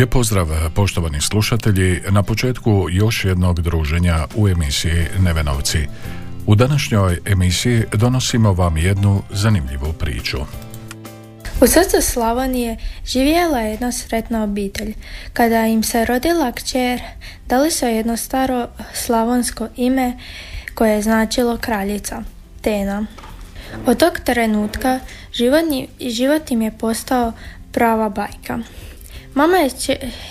Lijep pozdrav poštovani slušatelji na početku još jednog druženja u emisiji Nevenovci. U današnjoj emisiji donosimo vam jednu zanimljivu priču. U srcu Slavonije živjela je jedna sretna obitelj. Kada im se rodila kćer, dali su jedno staro slavonsko ime koje je značilo kraljica, Tena. Od tog trenutka život im je postao prava bajka. Mama je,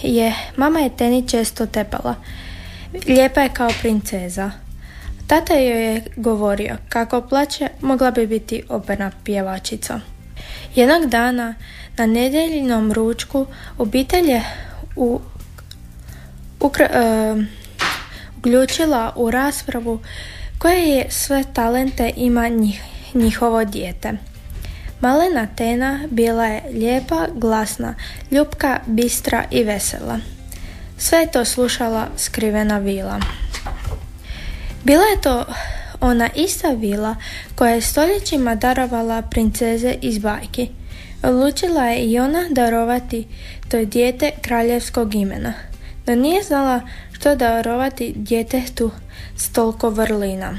je, mama je Teni često tepala. Lijepa je kao princeza. Tata joj je govorio kako plaće mogla bi biti operna pjevačica. Jednog dana na nedjeljnom ručku obitelj je u, ukra- e, uključila u raspravu koje je sve talente ima njih, njihovo dijete. Malena Tena bila je lijepa, glasna, ljubka, bistra i vesela. Sve je to slušala skrivena vila. Bila je to ona ista vila koja je stoljećima darovala princeze iz bajki. Odlučila je i ona darovati to dijete kraljevskog imena, no nije znala što darovati djetetu s toliko vrlina.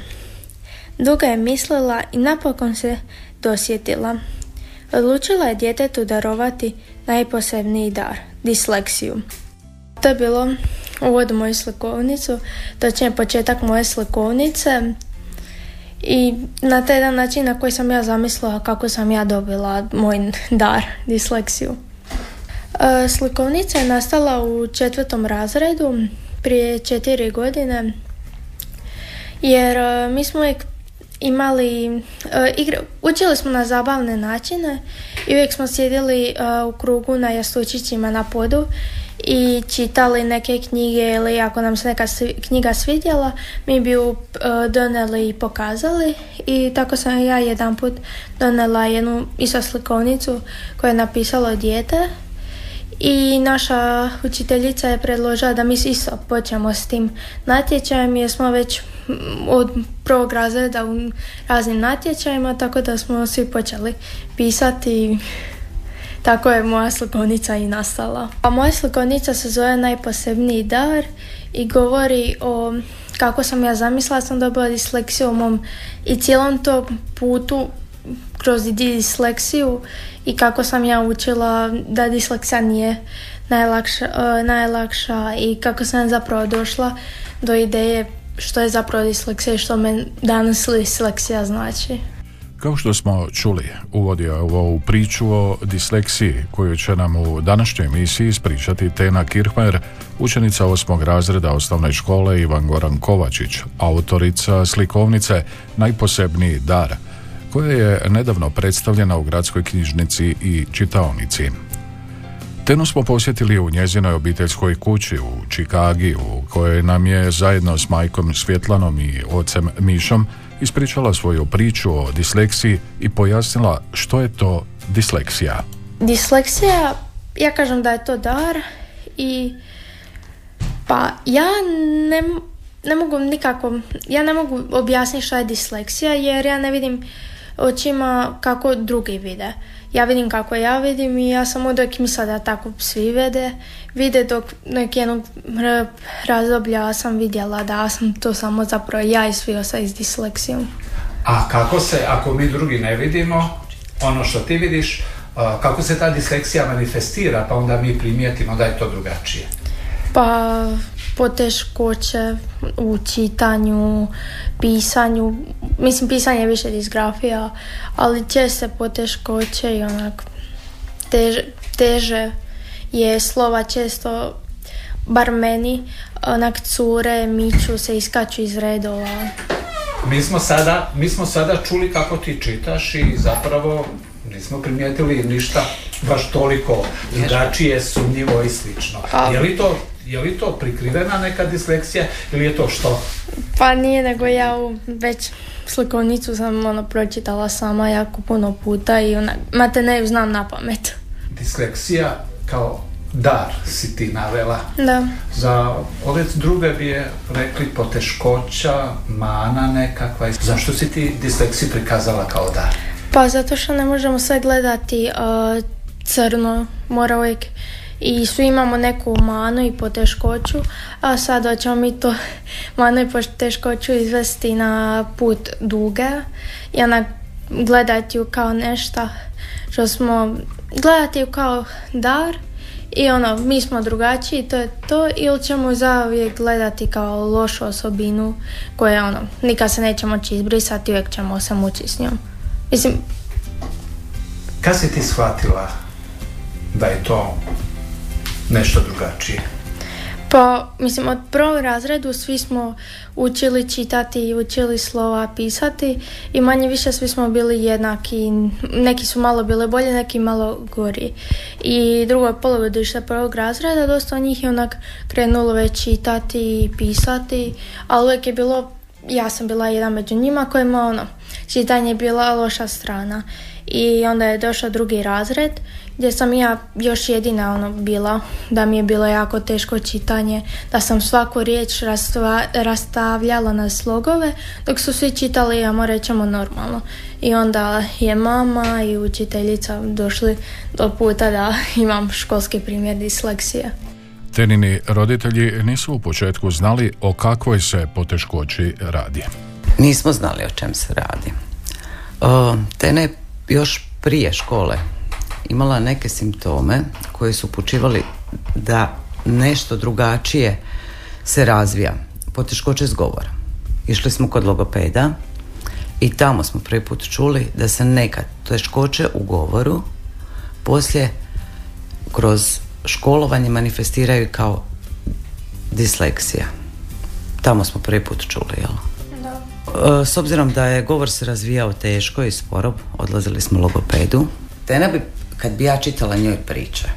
Dugo je mislila i napokon se dosjetila. Odlučila je djetetu darovati najposebniji dar, disleksiju. To je bilo uvod u moju slikovnicu, točnije početak moje slikovnice i na taj jedan način na koji sam ja zamislila kako sam ja dobila moj dar, disleksiju. E, Slikovnica je nastala u četvrtom razredu prije četiri godine jer e, mi smo imali, e, igre, učili smo na zabavne načine i uvijek smo sjedili e, u krugu na jastučićima na podu i čitali neke knjige ili ako nam se neka svi- knjiga svidjela, mi bi ju e, doneli i pokazali. I tako sam ja jedan put donela jednu isto slikovnicu koju je napisalo dijete. I naša učiteljica je predložila da mi isto počnemo s tim natječajem jer smo već od prvog razreda u raznim natječajima tako da smo svi počeli pisati tako je moja slikovnica i nastala. A moja slikovnica se zove Najposebniji dar i govori o kako sam ja zamislila sam dobila disleksiju u mom i cijelom tom putu kroz disleksiju i kako sam ja učila da disleksija nije najlakša, e, najlakša i kako sam zapravo došla do ideje što je zapravo disleksija i što me danas disleksija znači. Kao što smo čuli, uvodio je ovu priču o disleksiji koju će nam u današnjoj emisiji ispričati Tena Kirchmer, učenica osmog razreda osnovne škole Ivan Goran Kovačić, autorica slikovnice Najposebniji dar, koja je nedavno predstavljena u gradskoj knjižnici i čitaonici. Tenu smo posjetili u njezinoj obiteljskoj kući u Čikagi, u kojoj nam je zajedno s majkom Svjetlanom i ocem Mišom ispričala svoju priču o disleksiji i pojasnila što je to disleksija. Disleksija, ja kažem da je to dar i pa ja ne, ne mogu nikako, ja ne mogu objasniti šta je disleksija jer ja ne vidim očima kako drugi vide. Ja vidim kako ja vidim i ja sam uvijek mislila da tako svi vide, vide dok nek jednog razdoblja sam vidjela da sam to samo zapravo ja i svi ostali s disleksijom. A kako se, ako mi drugi ne vidimo, ono što ti vidiš, kako se ta disleksija manifestira, pa onda mi primijetimo da je to drugačije. Pa poteškoće u čitanju, pisanju, mislim pisanje je više disgrafija, ali česte poteškoće i onak teže, teže je slova često bar meni, onak cure, miču se, iskaču iz redova. Mi smo sada, mi smo sada čuli kako ti čitaš i zapravo nismo primijetili ništa baš toliko drugačije, sumnjivo i slično. Je li to je li to prikrivena neka disleksija ili je to što? Pa nije, nego ja u već slikovnicu sam ono pročitala sama jako puno puta i ona, mate ne znam na pamet. Disleksija kao dar si ti navela. Da. Za ove druge bi je rekli poteškoća, mana nekakva. Zašto si ti disleksiju prikazala kao dar? Pa zato što ne možemo sve gledati uh, crno, mora uvijek i svi imamo neku manu i poteškoću, a sad ćemo mi to manu i poteškoću izvesti na put duge i ona gledati ju kao nešto što smo, gledati ju kao dar i ono, mi smo drugačiji, to je to, ili ćemo zauvijek gledati kao lošu osobinu koja ono, nikad se neće moći izbrisati, uvijek ćemo se mući s njom. Mislim... Kad si ti shvatila da je to nešto drugačije? Pa, mislim, od prvog razredu svi smo učili čitati i učili slova pisati i manje više svi smo bili jednaki. Neki su malo bili bolje, neki malo gori. I drugo polugodište prvog razreda, dosta njih je onak krenulo već čitati i pisati, ali uvijek je bilo, ja sam bila jedan među njima kojima ono, čitanje je bila loša strana. I onda je došao drugi razred gdje sam ja još jedina ono bila, da mi je bilo jako teško čitanje, da sam svaku riječ rastavljala na slogove, dok su svi čitali, ja rećemo, normalno. I onda je mama i učiteljica došli do puta da imam školski primjer disleksije. Tenini roditelji nisu u početku znali o kakvoj se poteškoći radi. Nismo znali o čem se radi. O, tene još prije škole imala neke simptome koji su upućivali da nešto drugačije se razvija. Poteškoće s govora. Išli smo kod logopeda i tamo smo prvi put čuli da se neka teškoće u govoru poslije kroz školovanje manifestiraju kao disleksija. Tamo smo prvi put čuli, jel? E, s obzirom da je govor se razvijao teško i sporo, odlazili smo logopedu. Tena bi kad bi ja čitala njoj priče,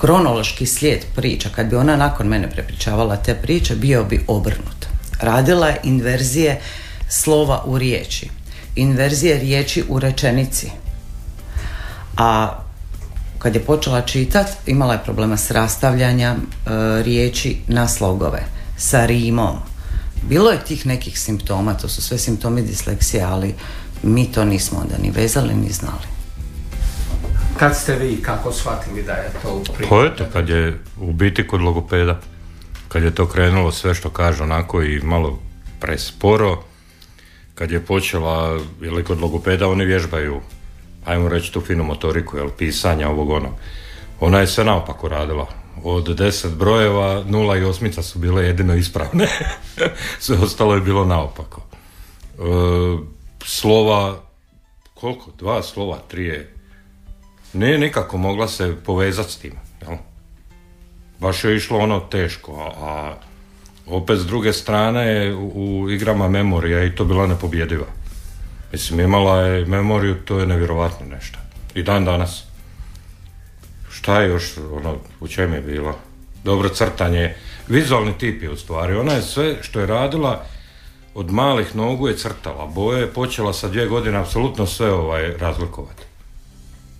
kronološki slijed priča, kad bi ona nakon mene prepričavala te priče, bio bi obrnut. Radila je inverzije slova u riječi, inverzije riječi u rečenici. A kad je počela čitat, imala je problema s rastavljanjem e, riječi na slogove, sa rimom. Bilo je tih nekih simptoma, to su sve simptomi disleksije, ali mi to nismo onda ni vezali ni znali. Kad ste vi kako shvatili da je to u Pa eto, kad je u biti kod logopeda, kad je to krenulo sve što kaže onako i malo presporo, kad je počela, li kod logopeda oni vježbaju, ajmo reći tu finu motoriku, jel, pisanja ovog onog. Ona je sve naopako radila. Od deset brojeva, nula i osmica su bile jedino ispravne. sve ostalo je bilo naopako. E, slova, koliko? Dva slova, tri je nije nikako mogla se povezati s tim. Jel? Baš je išlo ono teško, a, opet s druge strane u, igrama memorija i to bila nepobjediva. Mislim, imala je memoriju, to je nevjerovatno nešto. I dan danas. Šta je još, ono, u čem je bila? Dobro crtanje, vizualni tip je u stvari. Ona je sve što je radila, od malih nogu je crtala. Boje je počela sa dvije godine apsolutno sve ovaj razlikovati.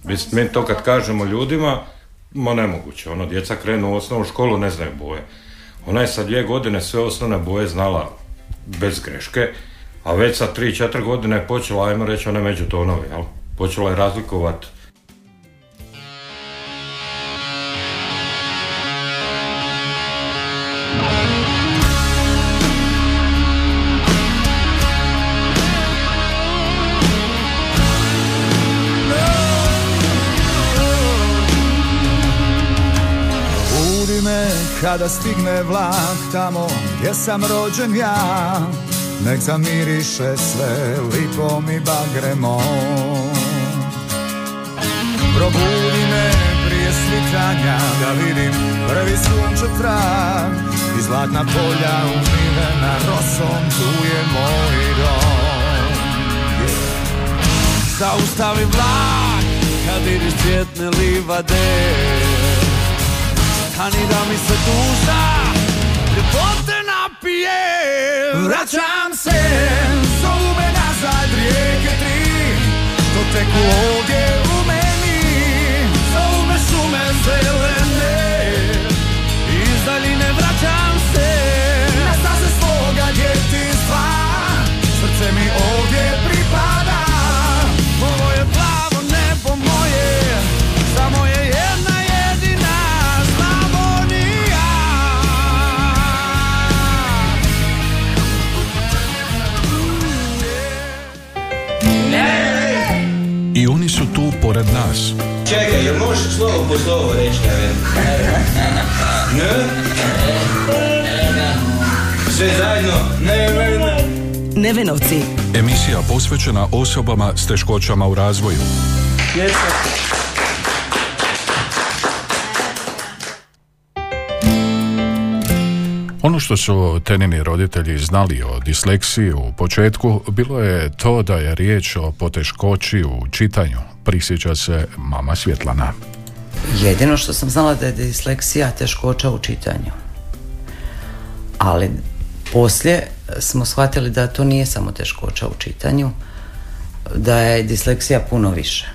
Mislim, mi to kad kažemo ljudima, ma nemoguće, ono, djeca krenu u osnovnu školu, ne znaju boje. Ona je sa dvije godine sve osnovne boje znala bez greške, a već sa tri, četiri godine je počela, ajmo reći, one međutonovi, jel? Počela je razlikovati Kada stigne vlak tamo gdje sam rođen ja Nek zamiriše sve lipom i bagremom. Probudi me prije svitanja Da vidim prvi sunče trag I zlatna polja umivena rosom Tu je moj dom. Zaustavi vlak Kad vidiš cvjetne livade Stani da mi se duša Ljepote napije. Vraćam se Zovu me nazad rijeke tri Što teku ovdje slovo reći na Ne? Sve zajedno? Ne, ne, ne. Nevenovci. Emisija posvećena osobama s teškoćama u razvoju. Ono što su tenini roditelji znali o disleksiji u početku bilo je to da je riječ o poteškoći u čitanju, prisjeća se mama Svjetlana. Jedino što sam znala da je disleksija teškoća u čitanju. Ali poslije smo shvatili da to nije samo teškoća u čitanju, da je disleksija puno više.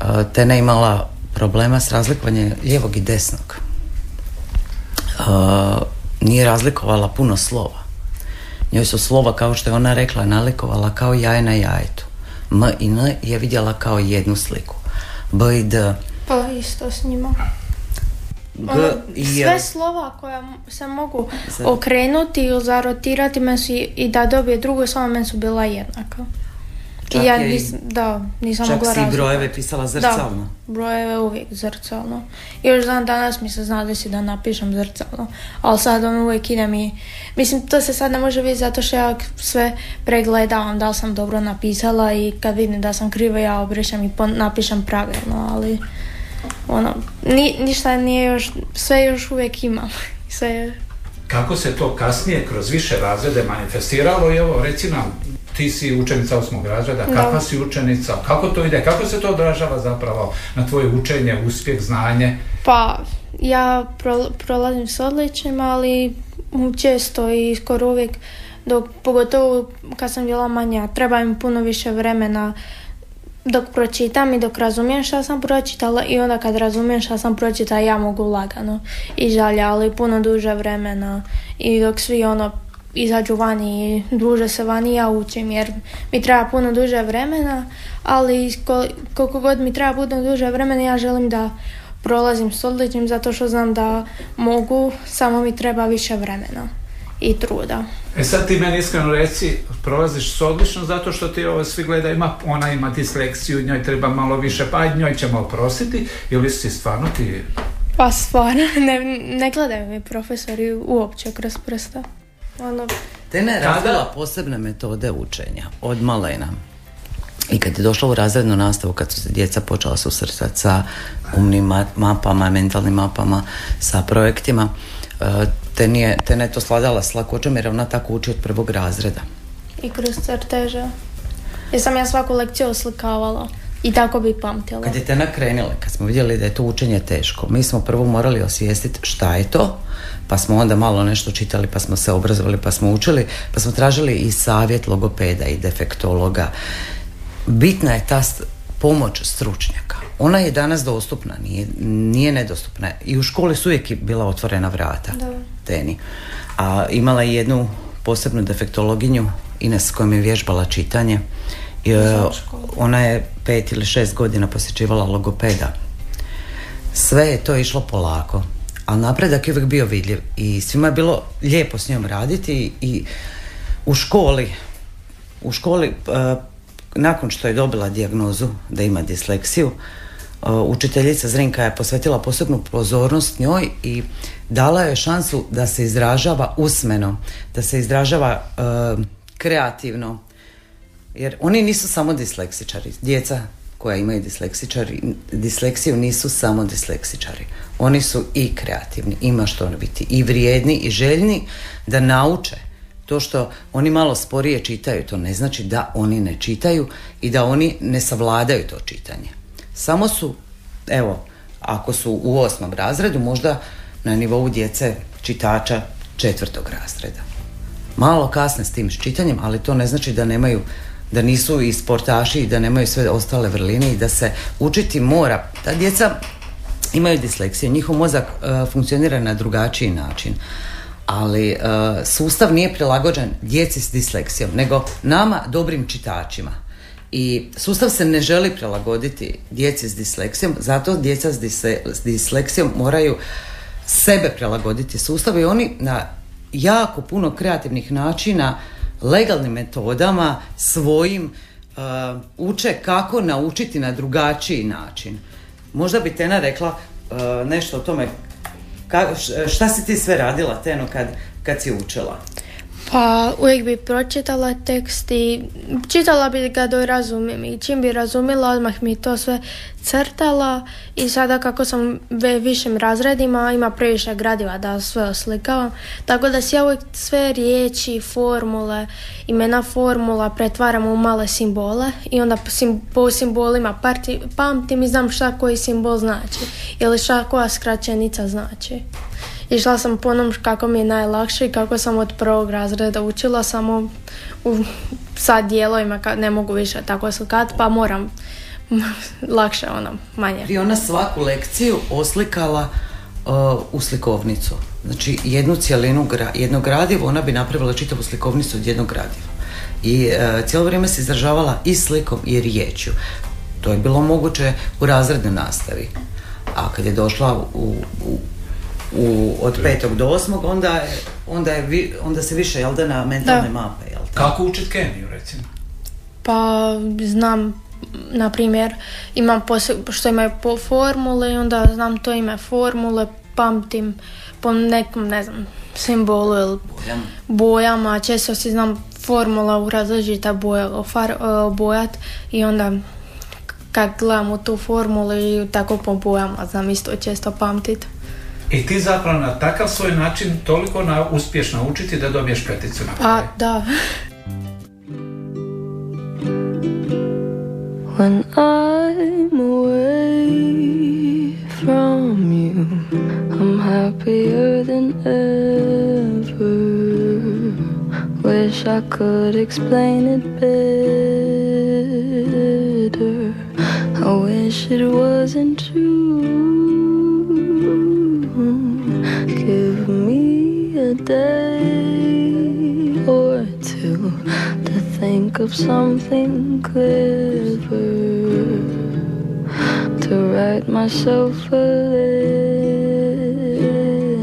E, Tena imala problema s razlikovanjem lijevog i desnog. E, Nije razlikovala puno slova. Njoj su slova, kao što je ona rekla, nalikovala kao jaje na jajetu. M i N je vidjela kao jednu sliku. B i D. Pa isto s njima. G Ono, sve slova koja se mogu okrenuti ili zarotirati meni su i, i da dobije drugo slovo meni su bila jednaka. Čak I ja je i- nis, da, nisam Čak mogla si brojeve pisala zrcalno. Da, brojeve uvijek zrcalno. Još dan danas mi se zna desi da napišem zrcalno. Ali sad on uvijek idem i... Mislim, to se sad ne može vidjeti zato što ja sve pregledavam da li sam dobro napisala i kad vidim da sam krivo ja obrišem i napišem pravilno, ali... Ono, ni, ništa nije još, sve još uvijek imam. Sve je Kako se to kasnije kroz više razrede manifestiralo i evo reci nam, ti si učenica osmog razreda, Da. kakva si učenica, kako to ide, kako se to odražava zapravo na tvoje učenje, uspjeh, znanje? Pa, ja pro- prolazim s odličnim, ali često i skoro uvijek, dok, pogotovo kad sam bila manja, treba mi puno više vremena dok pročitam i dok razumijem šta sam pročitala i onda kad razumijem šta sam pročitala ja mogu lagano i žalja, ali puno duže vremena. I dok svi ono izađu vani i druže se vani ja učim jer mi treba puno duže vremena ali kol- koliko god mi treba puno duže vremena ja želim da prolazim s odličnim zato što znam da mogu samo mi treba više vremena i truda. E sad ti meni iskreno reci, prolaziš s odlično zato što ti ovo svi gledaju, ima, ona ima disleksiju, njoj treba malo više, pa njoj ćemo oprostiti, ili si stvarno ti Pa stvarno, ne, ne gledaju mi profesori uopće kroz prsta. Ono, Tena je Kada- razvila posebne metode učenja od malena. I kad je došla u razrednu nastavu, kad su se djeca počela susretati sa umnim ma- mapama, mentalnim mapama, sa projektima, e, Tena je, Tena je to sladala s lakoćom jer ona tako uči od prvog razreda. I kroz crteže. Jer sam ja svaku lekciju oslikavala. I tako bi pamtila. Kad je Tena krenula, kad smo vidjeli da je to učenje teško, mi smo prvo morali osvijestiti šta je to, pa smo onda malo nešto čitali, pa smo se obrazovali, pa smo učili, pa smo tražili i savjet logopeda i defektologa. Bitna je ta pomoć stručnjaka. Ona je danas dostupna, nije, nije nedostupna. I u školi su uvijek bila otvorena vrata Da. Teni. A imala je jednu posebnu defektologinju, Ines s kojom je vježbala čitanje. I, e, ona je pet ili šest godina posjećivala logopeda. Sve je to išlo polako, ali napredak je uvijek bio vidljiv i svima je bilo lijepo s njom raditi i u školi, u školi e, nakon što je dobila dijagnozu da ima disleksiju, e, učiteljica Zrinka je posvetila posebnu pozornost njoj i dala je šansu da se izražava usmeno, da se izražava e, kreativno, jer oni nisu samo disleksičari, djeca koja imaju disleksičari, disleksiju nisu samo disleksičari. Oni su i kreativni, ima što oni biti i vrijedni i željni da nauče. To što oni malo sporije čitaju, to ne znači da oni ne čitaju i da oni ne savladaju to čitanje. Samo su, evo, ako su u osmom razredu, možda na nivou djece čitača četvrtog razreda. Malo kasne s tim čitanjem, ali to ne znači da nemaju da nisu i sportaši i da nemaju sve ostale vrline i da se učiti mora. Ta djeca imaju disleksiju, njihov mozak e, funkcionira na drugačiji način. Ali e, sustav nije prilagođen djeci s disleksijom, nego nama dobrim čitačima. I sustav se ne želi prilagoditi djeci s disleksijom, zato djeca s, s disleksijom moraju sebe prilagoditi sustavu i oni na jako puno kreativnih načina legalnim metodama svojim uh, uče kako naučiti na drugačiji način. Možda bi Tena rekla uh, nešto o tome šta si ti sve radila Teno kad, kad si učila? Pa uvijek bi pročitala tekst i čitala bi ga do razumijem. I čim bi razumjela odmah mi to sve crtala. I sada kako sam ve višim razredima ima previše gradiva da sve oslikavam tako da si ja uvijek sve riječi, formule, imena formula pretvaram u male simbole i onda po simbolima pamtim i znam šta koji simbol znači ili šta koja skraćenica znači. Išla sam po onom kako mi je najlakše i kako sam od prvog razreda učila samo u sad dijelovima kad ne mogu više tako slikat pa moram lakše ono manje. I ona svaku lekciju oslikala uh, u slikovnicu. Znači jednu cjelinu gra, jedno gradivo ona bi napravila čitavu slikovnicu od jednog gradiva. I uh, cijelo vrijeme se izražavala i slikom i riječju. To je bilo moguće u razrednoj nastavi. A kad je došla u, u u, od petog do osmog, onda, je, onda, je, onda se više, jel da, na mentalne da. mape, jel Kako učit kemiju, recimo? Pa, znam, na primjer, imam posle, što imaju po formule onda znam to ime formule, pamtim po nekom, ne znam, simbolu ili bojama. bojama, često si znam formula u različita boja, far, bojat i onda kad gledam u tu formulu i tako po bojama znam isto često pamtit. I ti zapravo na takav svoj način toliko na, uspješ naučiti da dobiješ peticu na kraju. A, da. When I'm away from you I'm happier than ever Wish I could explain it better I wish it wasn't true day or two to think of something clever to write myself a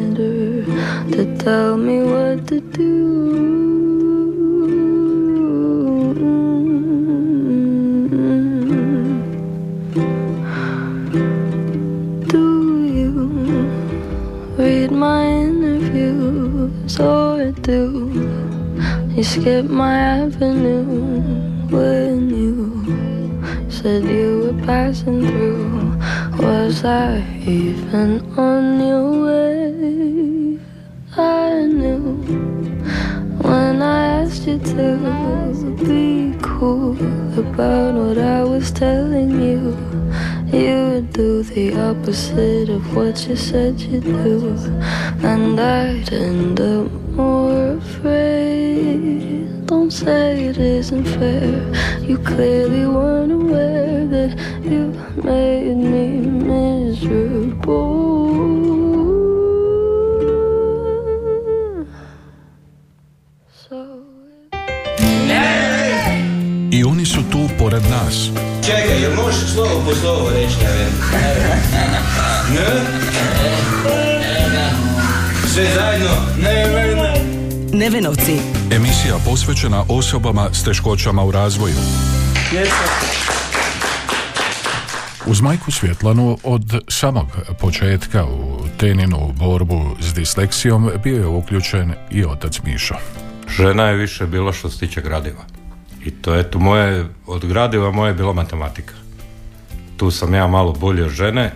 letter to tell me what to do. Skipped my avenue when you said you were passing through. Was I even on your way? I knew when I asked you to be cool about what I was telling you. You would do the opposite of what you said you'd do, and I'd end up more say it isn't fair. You clearly weren't aware that you made me miserable. I oni su tu pored nas. Čekaj, jel možeš slovo po slovo reći, ne? Sve zajedno? Ne, ne, ne. Nevenovci. Emisija posvećena osobama s teškoćama u razvoju. Uz majku Svjetlanu od samog početka u teninu borbu s disleksijom bio je uključen i otac Mišo. Žena je više bila što se tiče gradiva. I to je to moje, od gradiva moje je bila matematika. tu sam ja malo bolje od žene.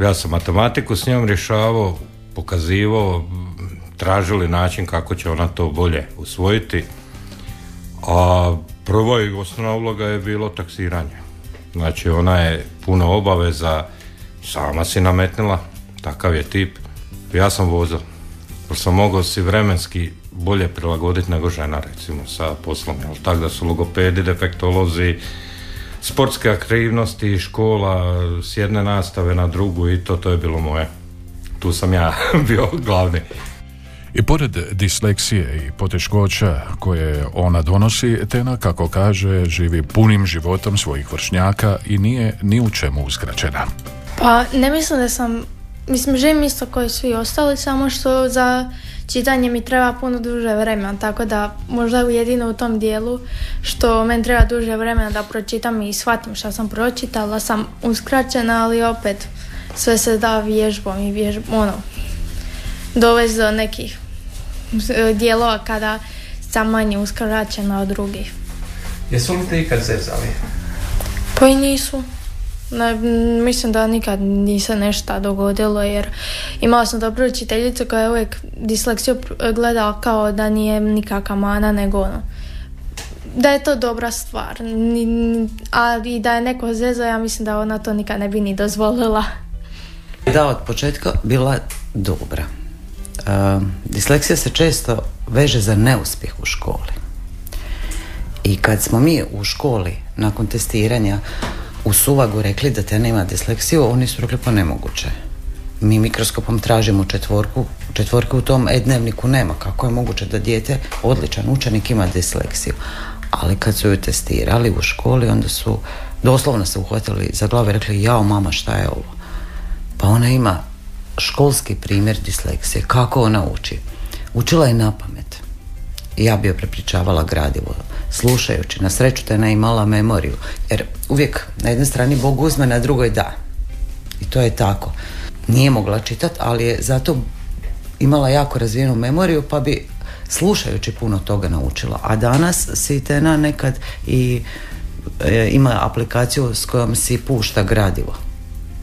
Ja sam matematiku s njom rješavao, pokazivao, tražili način kako će ona to bolje usvojiti. A prva i osnovna uloga je bilo taksiranje. Znači ona je puno obaveza, sama si nametnila, takav je tip. Ja sam vozao, jer sam mogao si vremenski bolje prilagoditi nego žena recimo sa poslom. Jel? Tako da su logopedi, defektolozi, sportske aktivnosti, škola, s jedne nastave na drugu i to, to je bilo moje. Tu sam ja bio glavni. I pored disleksije i poteškoća koje ona donosi, Tena, kako kaže, živi punim životom svojih vršnjaka i nije ni u čemu uskraćena. Pa ne mislim da sam, mislim živim isto kao i svi ostali, samo što za čitanje mi treba puno duže vremena, tako da možda jedino u tom dijelu što meni treba duže vremena da pročitam i shvatim što sam pročitala, sam uskraćena, ali opet sve se da vježbom i vježbom, ono, dovesti do nekih dijelova kada sam manje uskraćena od drugih. Jesu li te ikad zezali? Pa i nisu. Ne, mislim da nikad nise nešto dogodilo jer imala sam dobru učiteljicu koja je uvijek disleksiju gledala kao da nije nikakva mana nego ono da je to dobra stvar a i da je neko zezo ja mislim da ona to nikad ne bi ni dozvolila da od početka bila dobra disleksija se često veže za neuspjeh u školi i kad smo mi u školi nakon testiranja u Suvagu rekli da te nema disleksiju, oni su rekli pa nemoguće. Mi mikroskopom tražimo četvorku, četvorke u tom e-dnevniku nema. Kako je moguće da dijete, odličan učenik, ima disleksiju? Ali kad su ju testirali u školi, onda su doslovno se uhvatili za glave i rekli, jao mama šta je ovo? Pa ona ima školski primjer disleksije. Kako ona uči? Učila je na pamet. Ja bi joj prepričavala gradivo slušajući. Na sreću te ne imala memoriju. Jer uvijek na jednoj strani Bog uzme, na drugoj da. I to je tako. Nije mogla čitati, ali je zato imala jako razvijenu memoriju pa bi slušajući puno toga naučila. A danas si Tena nekad i e, ima aplikaciju s kojom si pušta gradivo.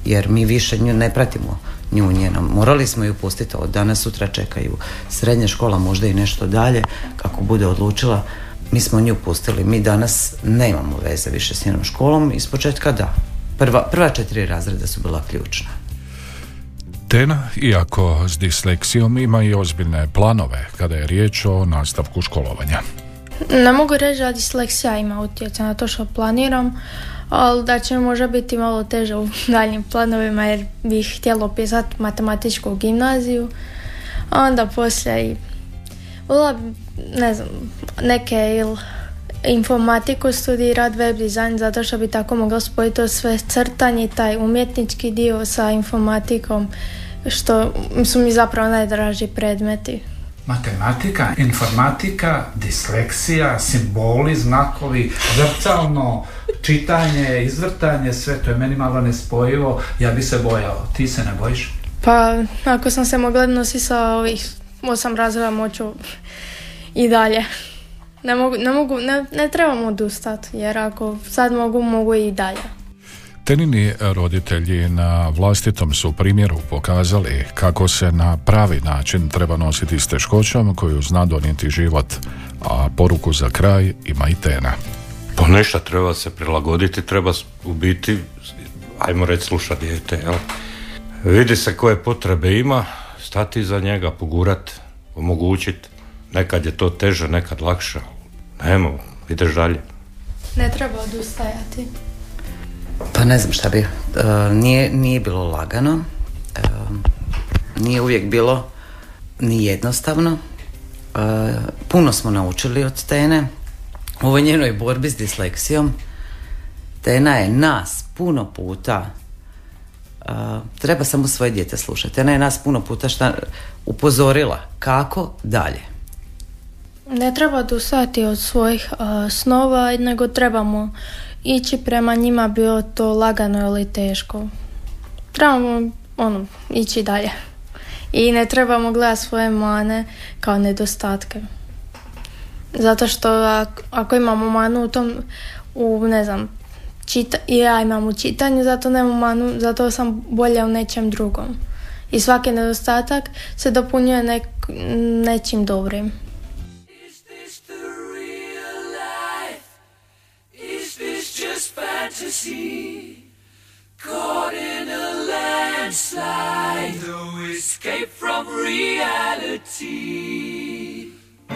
Jer mi više nju ne pratimo nju njenom. Morali smo ju pustiti od danas sutra čekaju srednja škola, možda i nešto dalje, kako bude odlučila mi smo nju pustili. Mi danas nemamo veze više s njenom školom. Iz početka da. Prva, prva četiri razreda su bila ključna. Tena, iako s disleksijom, ima i ozbiljne planove kada je riječ o nastavku školovanja. Ne mogu reći da disleksija ima utjecaj na to što planiram, ali da će možda biti malo teže u daljnjim planovima jer bih htjela pisati matematičku gimnaziju, a onda poslije i ne znam, neke ili informatiku studirati, web dizajn, zato što bi tako mogla spojiti to sve crtanje, taj umjetnički dio sa informatikom, što su mi zapravo najdraži predmeti. Matematika, informatika, disleksija, simboli, znakovi, zrcalno, čitanje, izvrtanje, sve to je meni malo nespojivo, ja bi se bojao. Ti se ne bojiš? Pa, ako sam se mogla nositi sa ovih osam razreda moću i dalje. Ne, mogu, ne, mogu, ne, ne trebam odustati, jer ako sad mogu, mogu i dalje. Tenini roditelji na vlastitom su primjeru pokazali kako se na pravi način treba nositi s teškoćom koju zna donijeti život, a poruku za kraj ima i Tena. Pa nešto treba se prilagoditi, treba u biti, ajmo reći sluša dijete, jel? Vidi se koje potrebe ima, stati za njega, pogurat, omogućiti. Nekad je to teže, nekad lakše. Nemo, ideš dalje. Ne treba odustajati. Pa ne znam šta bi. E, nije, nije bilo lagano. E, nije uvijek bilo ni jednostavno. E, puno smo naučili od Tene. U ovoj njenoj borbi s disleksijom. Tena je nas puno puta treba samo svoje dijete slušati. Ona je nas puno puta šta upozorila kako dalje. Ne treba odustati od svojih snova, nego trebamo ići prema njima, bilo to lagano ili teško. Trebamo ono, ići dalje. I ne trebamo gledati svoje mane kao nedostatke. Zato što ako, imamo manu u tom, u ne znam, čita, ja imam u čitanju, zato nemam manu, zato sam bolja u nečem drugom. I svaki nedostatak se dopunjuje nek, nečim dobrim. fantasy Caught in a landslide No escape from reality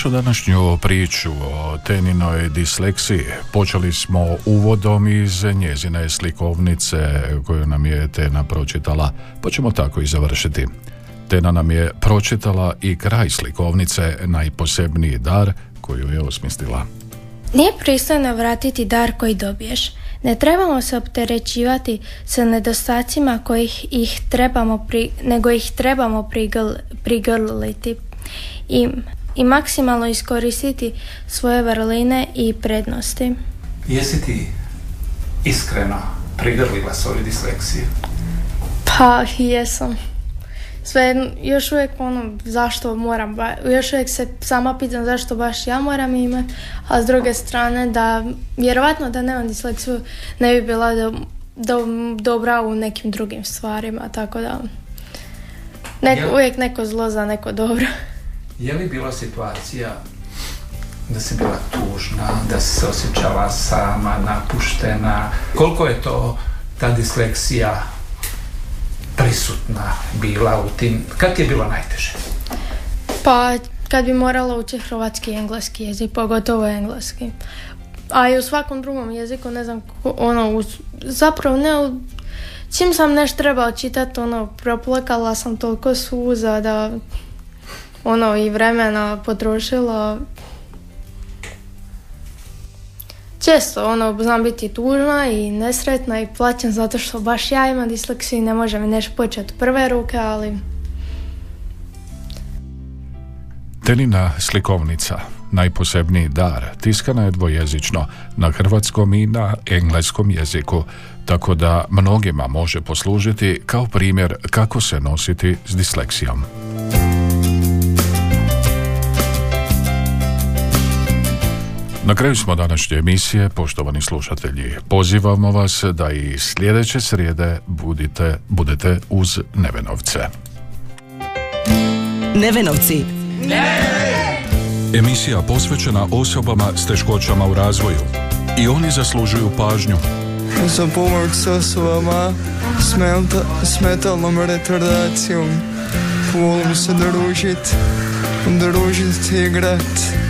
našu današnju priču o teninoj disleksiji počeli smo uvodom iz njezine slikovnice koju nam je Tena pročitala, pa ćemo tako i završiti. Tena nam je pročitala i kraj slikovnice najposebniji dar koju je osmislila. Nije pristojno vratiti dar koji dobiješ. Ne trebamo se opterećivati sa nedostacima kojih ih trebamo pri, nego ih trebamo prigl, i, i maksimalno iskoristiti svoje vrline i prednosti. Jesi ti iskreno prigrlila svoju disleksiju? Pa jesam. Sve, još uvijek ono, zašto moram, ba- još uvijek se sama pitam zašto baš ja moram imati, a s druge strane da, vjerovatno da nemam disleksiju, ne bi bila do, do- dobra u nekim drugim stvarima, tako da neko, uvijek neko zlo za neko dobro. Je li bila situacija da si bila tužna, da si se osjećala sama, napuštena? Koliko je to ta disleksija prisutna bila u tim, kad je bilo najteže? Pa kad bi morala učiti hrvatski i engleski jezik, pogotovo engleski. A i u svakom drugom jeziku, ne znam, ono, zapravo ne, čim sam nešto trebala čitati, ono, proplakala sam toliko suza da, ono, i vremena potrošila. Često, ono, znam biti tužna i nesretna i plaćam zato što baš ja imam disleksiju i ne može mi nešto početi prve ruke, ali Tenina slikovnica najposebniji dar, tiskana je dvojezično, na hrvatskom i na engleskom jeziku, tako da mnogima može poslužiti kao primjer kako se nositi s disleksijom. Na kraju smo današnje emisije, poštovani slušatelji. Pozivamo vas da i sljedeće srijede budite, budete uz Nevenovce. Nevenovci. Emisija posvećena osobama s teškoćama u razvoju. I oni zaslužuju pažnju. Za pomoć s osobama s, menta, s metalnom retardacijom. Volim se družit, družit i igrat.